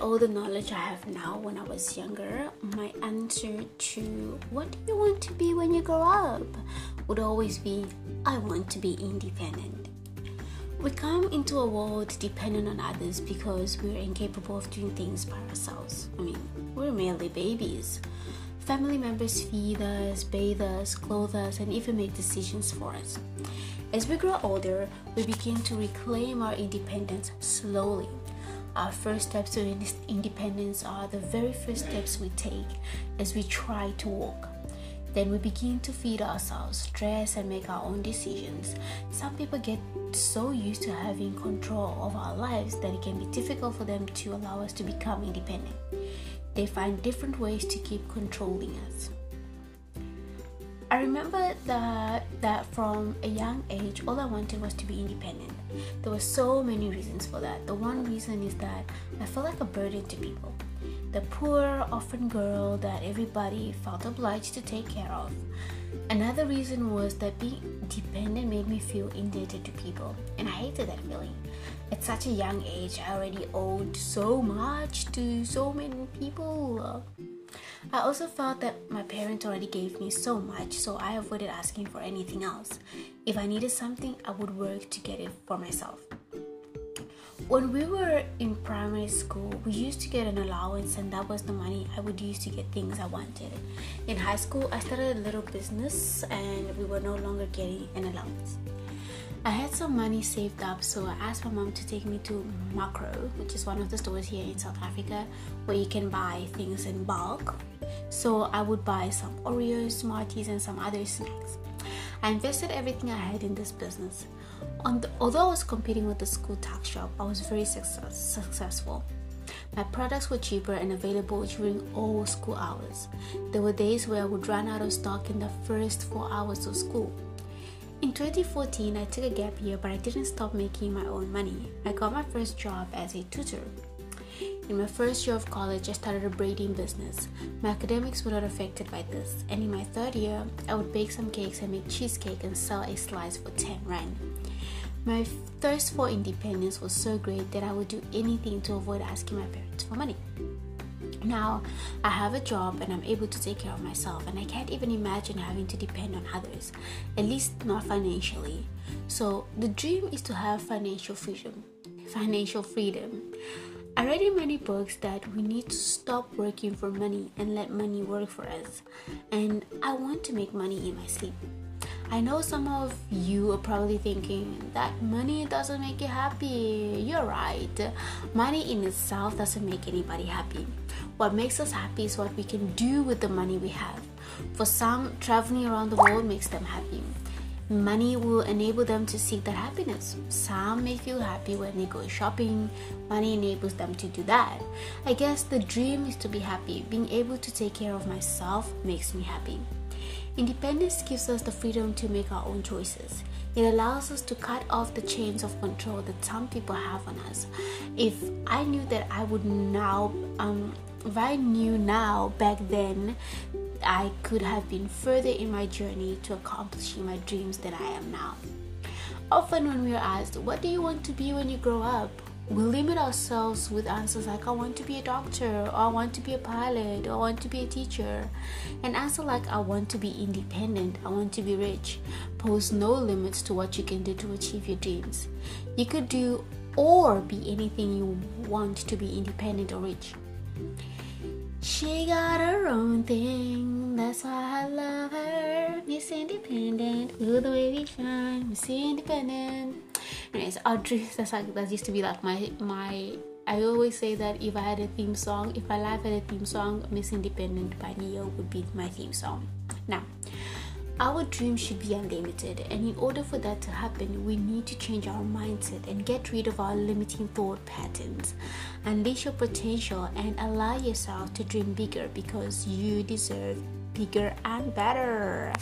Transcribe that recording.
all the knowledge I have now when I was younger, my answer to what do you want to be when you grow up would always be I want to be independent. We come into a world dependent on others because we're incapable of doing things by ourselves. I mean, we're merely babies. Family members feed us, bathe us, clothe us, and even make decisions for us. As we grow older, we begin to reclaim our independence slowly. Our first steps to independence are the very first steps we take as we try to walk. Then we begin to feed ourselves, dress, and make our own decisions. Some people get so used to having control of our lives that it can be difficult for them to allow us to become independent. They find different ways to keep controlling us. I remember that that from a young age, all I wanted was to be independent. There were so many reasons for that. The one reason is that I felt like a burden to people the poor orphan girl that everybody felt obliged to take care of. Another reason was that being dependent made me feel indebted to people, and I hated that feeling. At such a young age, I already owed so much to so many people. I also felt that my parents already gave me so much, so I avoided asking for anything else. If I needed something, I would work to get it for myself when we were in primary school, we used to get an allowance, and that was the money I would use to get things I wanted. In high school, I started a little business, and we were no longer getting an allowance. I had some money saved up, so I asked my mom to take me to Makro, which is one of the stores here in South Africa where you can buy things in bulk. So I would buy some Oreos, Smarties, and some other snacks. I invested everything I had in this business. The, although I was competing with the school tuck shop, I was very success, successful. My products were cheaper and available during all school hours. There were days where I would run out of stock in the first four hours of school. In 2014, I took a gap year, but I didn't stop making my own money. I got my first job as a tutor. In my first year of college, I started a braiding business. My academics were not affected by this, and in my third year, I would bake some cakes and make cheesecake and sell a slice for 10 rand. My thirst for independence was so great that I would do anything to avoid asking my parents for money. Now I have a job and I'm able to take care of myself, and I can't even imagine having to depend on others, at least not financially. So, the dream is to have financial freedom. Financial freedom. I read in many books that we need to stop working for money and let money work for us, and I want to make money in my sleep. I know some of you are probably thinking that money doesn't make you happy. You're right. Money in itself doesn't make anybody happy. What makes us happy is what we can do with the money we have. For some, traveling around the world makes them happy. Money will enable them to seek that happiness. Some may feel happy when they go shopping. Money enables them to do that. I guess the dream is to be happy. Being able to take care of myself makes me happy. Independence gives us the freedom to make our own choices. It allows us to cut off the chains of control that some people have on us. If I knew that I would now, um, if I knew now back then, I could have been further in my journey to accomplishing my dreams than I am now. Often, when we are asked, What do you want to be when you grow up? we limit ourselves with answers like I want to be a doctor, or I want to be a pilot, or I want to be a teacher. An answer like I want to be independent, I want to be rich, pose no limits to what you can do to achieve your dreams. You could do or be anything you want to be independent or rich. She got her own thing, that's why I love her. Miss Independent, ooh the way we shine, Miss Independent. Anyways, dreams that's like that used to be like my my I always say that if I had a theme song, if my life had a theme song, Miss Independent by Ne-Yo would be my theme song. Now, our dreams should be unlimited, and in order for that to happen, we need to change our mindset and get rid of our limiting thought patterns. Unleash your potential and allow yourself to dream bigger because you deserve bigger and better.